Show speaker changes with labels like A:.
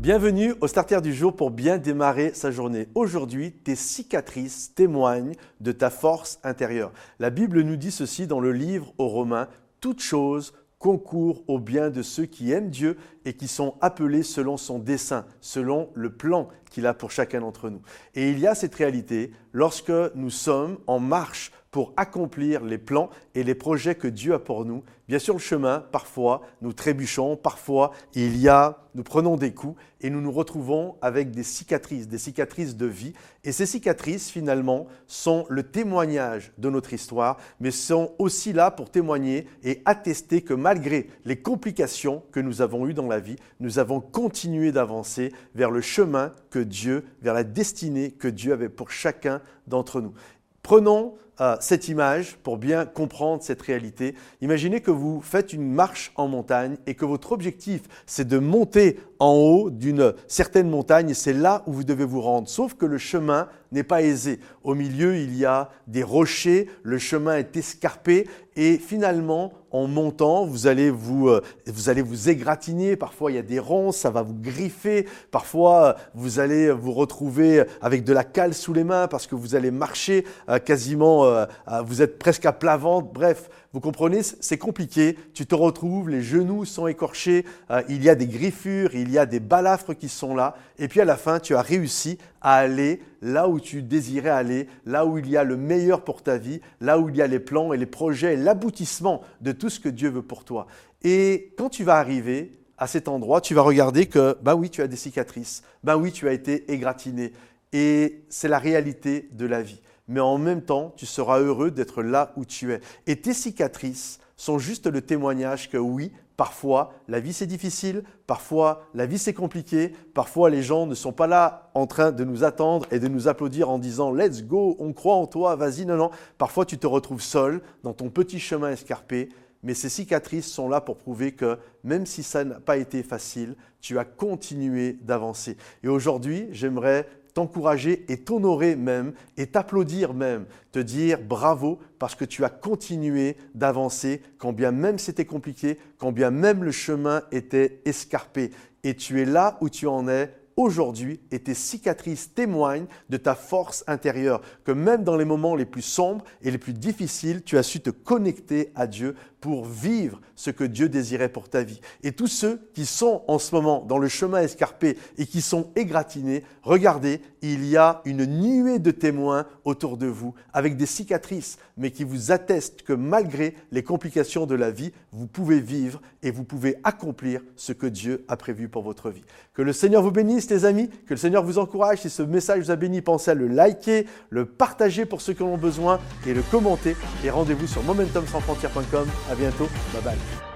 A: Bienvenue au Starter du jour pour bien démarrer sa journée. Aujourd'hui, tes cicatrices témoignent de ta force intérieure. La Bible nous dit ceci dans le livre aux Romains, toute chose concourt au bien de ceux qui aiment Dieu et qui sont appelés selon son dessein, selon le plan qu'il a pour chacun d'entre nous. Et il y a cette réalité lorsque nous sommes en marche pour accomplir les plans et les projets que Dieu a pour nous. Bien sûr, le chemin, parfois, nous trébuchons, parfois, il y a, nous prenons des coups et nous nous retrouvons avec des cicatrices, des cicatrices de vie. Et ces cicatrices, finalement, sont le témoignage de notre histoire, mais sont aussi là pour témoigner et attester que malgré les complications que nous avons eues dans la vie, nous avons continué d'avancer vers le chemin que Dieu, vers la destinée que Dieu avait pour chacun d'entre nous. Prenons euh, cette image pour bien comprendre cette réalité. Imaginez que vous faites une marche en montagne et que votre objectif, c'est de monter en haut d'une certaine montagne c'est là où vous devez vous rendre. Sauf que le chemin n'est pas aisé. Au milieu, il y a des rochers, le chemin est escarpé et finalement, en montant, vous allez vous, euh, vous allez vous égratigner. Parfois, il y a des ronces, ça va vous griffer. Parfois, vous allez vous retrouver avec de la cale sous les mains parce que vous allez marcher euh, quasiment, euh, vous êtes presque à plat ventre. Bref, vous comprenez, c'est compliqué. Tu te retrouves, les genoux sont écorchés, euh, il y a des griffures, il y a des balafres qui sont là. Et puis à la fin, tu as réussi à aller là où tu désirais aller, là où il y a le meilleur pour ta vie, là où il y a les plans et les projets, l'aboutissement de tout ce que Dieu veut pour toi. Et quand tu vas arriver à cet endroit, tu vas regarder que, bah oui, tu as des cicatrices, bah oui, tu as été égratigné. Et c'est la réalité de la vie mais en même temps, tu seras heureux d'être là où tu es. Et tes cicatrices sont juste le témoignage que oui, parfois la vie c'est difficile, parfois la vie c'est compliqué, parfois les gens ne sont pas là en train de nous attendre et de nous applaudir en disant let's go, on croit en toi, vas-y, non, non. Parfois tu te retrouves seul dans ton petit chemin escarpé, mais ces cicatrices sont là pour prouver que même si ça n'a pas été facile, tu as continué d'avancer. Et aujourd'hui, j'aimerais t'encourager et t'honorer même et t'applaudir même, te dire bravo parce que tu as continué d'avancer quand bien même c'était compliqué, quand bien même le chemin était escarpé. Et tu es là où tu en es aujourd'hui et tes cicatrices témoignent de ta force intérieure, que même dans les moments les plus sombres et les plus difficiles, tu as su te connecter à Dieu pour vivre ce que Dieu désirait pour ta vie. Et tous ceux qui sont en ce moment dans le chemin escarpé et qui sont égratignés, regardez, il y a une nuée de témoins autour de vous avec des cicatrices, mais qui vous attestent que malgré les complications de la vie, vous pouvez vivre et vous pouvez accomplir ce que Dieu a prévu pour votre vie. Que le Seigneur vous bénisse les amis, que le Seigneur vous encourage. Si ce message vous a béni, pensez à le liker, le partager pour ceux qui en ont besoin et le commenter. Et rendez-vous sur momentumsansfrontières.com. À bientôt. Bye bye.